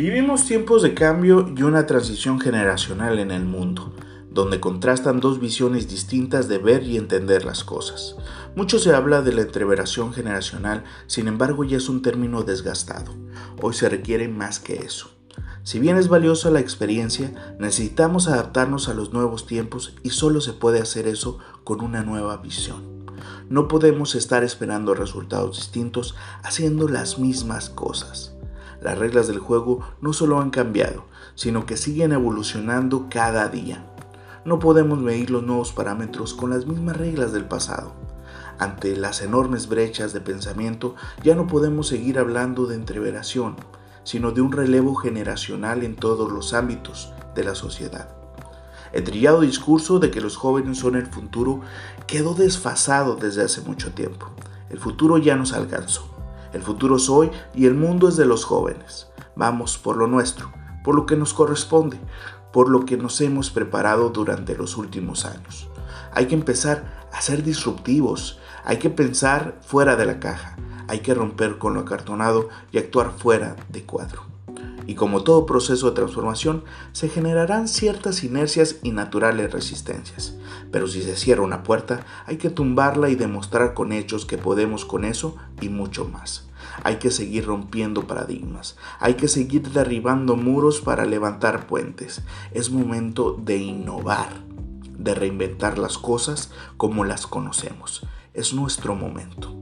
Vivimos tiempos de cambio y una transición generacional en el mundo, donde contrastan dos visiones distintas de ver y entender las cosas. Mucho se habla de la entreveración generacional, sin embargo ya es un término desgastado. Hoy se requiere más que eso. Si bien es valiosa la experiencia, necesitamos adaptarnos a los nuevos tiempos y solo se puede hacer eso con una nueva visión. No podemos estar esperando resultados distintos haciendo las mismas cosas. Las reglas del juego no solo han cambiado, sino que siguen evolucionando cada día. No podemos medir los nuevos parámetros con las mismas reglas del pasado. Ante las enormes brechas de pensamiento ya no podemos seguir hablando de entreveración, sino de un relevo generacional en todos los ámbitos de la sociedad. El trillado discurso de que los jóvenes son el futuro quedó desfasado desde hace mucho tiempo. El futuro ya nos alcanzó. El futuro es hoy y el mundo es de los jóvenes. Vamos por lo nuestro, por lo que nos corresponde, por lo que nos hemos preparado durante los últimos años. Hay que empezar a ser disruptivos, hay que pensar fuera de la caja, hay que romper con lo acartonado y actuar fuera de cuadro. Y como todo proceso de transformación, se generarán ciertas inercias y naturales resistencias. Pero si se cierra una puerta, hay que tumbarla y demostrar con hechos que podemos con eso y mucho más. Hay que seguir rompiendo paradigmas, hay que seguir derribando muros para levantar puentes. Es momento de innovar, de reinventar las cosas como las conocemos. Es nuestro momento.